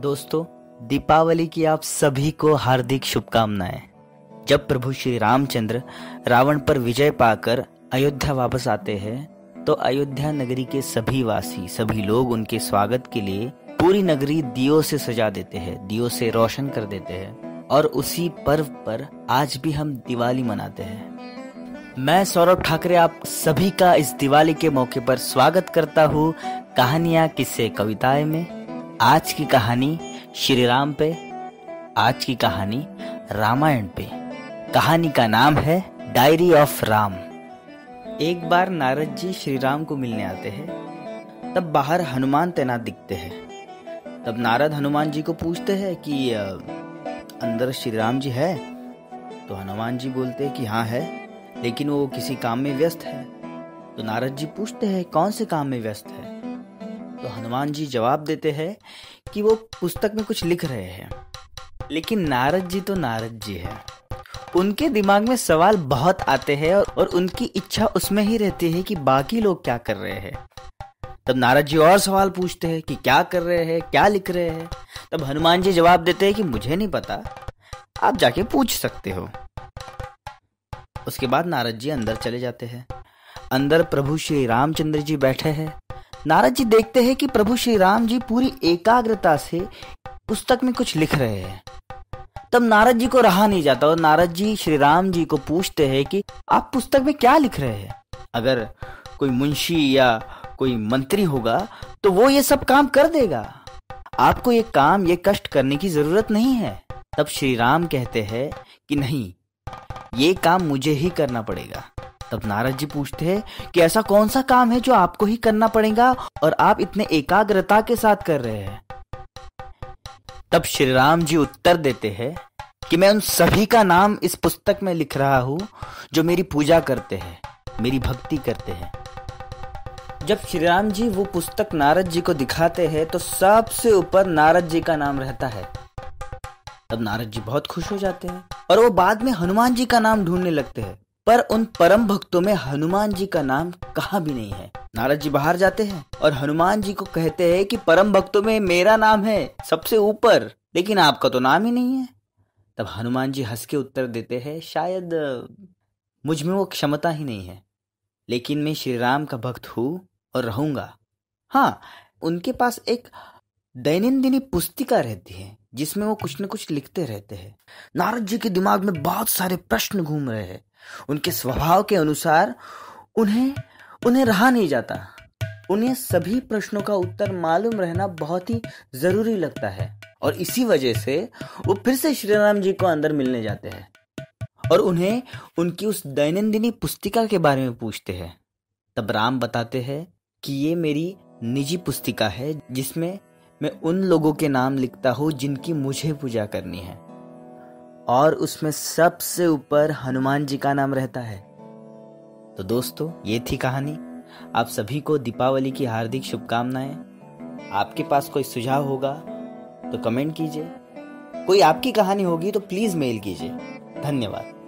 दोस्तों, दीपावली की आप सभी को हार्दिक शुभकामनाएँ। जब प्रभु श्री रामचंद्र रावण पर विजय पाकर अयोध्या वापस आते हैं तो अयोध्या नगरी के सभी वासी, सभी लोग उनके स्वागत के लिए पूरी नगरी दियो से सजा देते हैं, दियो से रोशन कर देते हैं। और उसी पर्व पर आज भी हम दिवाली मनाते हैं। मैं सौरभ ठाकरे आप सभी का इस दिवाली के मौके पर स्वागत करता हूँ। कहानियाँ, किस्से, कविताएँ में आज की कहानी श्री राम पे, आज की कहानी रामायण पे। कहानी का नाम है डायरी ऑफ़ राम। एक बार नारद जी श्री राम को मिलने आते हैं, तब बाहर हनुमान तैनात दिखते हैं। तब नारद हनुमान जी को पूछते हैं कि अंदर श्री राम जी है? तो हनुमान जी बोलते हैं कि हाँ है, लेकिन वो किसी काम में व्यस्त है। तो नारद जी पूछते हैं, कौन से काम में व्यस्त है? तो हनुमान जी जवाब देते हैं कि वो पुस्तक में कुछ लिख रहे हैं। लेकिन नारद जी तो नारद जी है। उनके दिमाग में सवाल बहुत आते हैं और उनकी इच्छा उसमें ही रहती है कि बाकी लोग क्या कर रहे हैं। तब नारद जी और सवाल पूछते हैं कि क्या कर रहे हैं, क्या लिख रहे हैं। तब हनुमान जी जवाब देते हैं कि मुझे नहीं पता, आप जाके पूछ सकते हो। उसके बाद नारद जी अंदर चले जाते हैं। अंदर प्रभु श्री रामचंद्र जी बैठे हैं। नारद जी देखते हैं कि प्रभु श्री राम जी पूरी एकाग्रता से पुस्तक में कुछ लिख रहे हैं। तब नारद जी को रहा नहीं जाता और नारद जी श्री राम जी को पूछते हैं कि आप पुस्तक में क्या लिख रहे हैं? अगर कोई मुंशी या कोई मंत्री होगा तो वो ये सब काम कर देगा। आपको ये काम, ये कष्ट करने की ज़रूरत नहीं है। तब श्री राम कहते हैं कि नहीं, ये काम मुझे ही करना पड़ेगा। तब नारद जी पूछते हैं कि ऐसा कौन सा काम है जो आपको ही करना पड़ेगा और आप इतने एकाग्रता के साथ कर रहे हैं? तब श्री राम जी उत्तर देते हैं कि मैं उन सभी का नाम इस पुस्तक में लिख रहा हूँ, जो मेरी पूजा करते हैं, मेरी भक्ति करते हैं। जब श्री राम जी वो पुस्तक नारद जी को दिखाते हैं तो सबसे ऊपर नारद जी का नाम रहता है। तब नारद जी बहुत खुश हो जाते हैं और वो बाद में हनुमान जी का नाम ढूँढने लगते हैं। पर उन परम भक्तों में हनुमान जी का नाम कहाँ भी नहीं है। नारद जी बाहर जाते हैं और हनुमान जी को कहते हैं कि परम भक्तों में मेरा नाम है, सबसे ऊपर, लेकिन आपका तो नाम ही नहीं है। तब हनुमान जी हंस के उत्तर देते हैं, शायद, मुझमें वो क्षमता ही नहीं है, लेकिन मैं श्री राम का भक्त हूँ और रहूँगा। हाँ उनके पास एक दैनंदिनी पुस्तिका रहती है, जिसमें वो कुछ न कुछ लिखते रहते हैं। नारद जी के दिमाग में बहुत सारे प्रश्न घूम रहे हैं। उनके स्वभाव के अनुसार उन्हें उन्हें रहा नहीं जाता। उन्हें सभी प्रश्नों का उत्तर मालूम रहना बहुत ही ज़रूरी लगता है। और इसी वजह से वो फिर से श्री राम जी को अंदर मिलने जाते हैं। और उन्हें उनकी उस दैनंदिनी पुस्तिका के बारे में पूछते हैं। तब राम बताते हैं कि ये मेरी निजी पुस्तिका है जिसमें मैं उन लोगों के नाम लिखता हूँ जिनकी मुझे पूजा करनी है। और उसमें सबसे ऊपर हनुमान जी का नाम रहता है। तो दोस्तों, ये थी कहानी। आप सभी को दीपावली की हार्दिक शुभकामनाएँ। आपके पास कोई सुझाव होगा तो कमेंट कीजिए। कोई आपकी कहानी होगी तो प्लीज़ मेल कीजिए। धन्यवाद।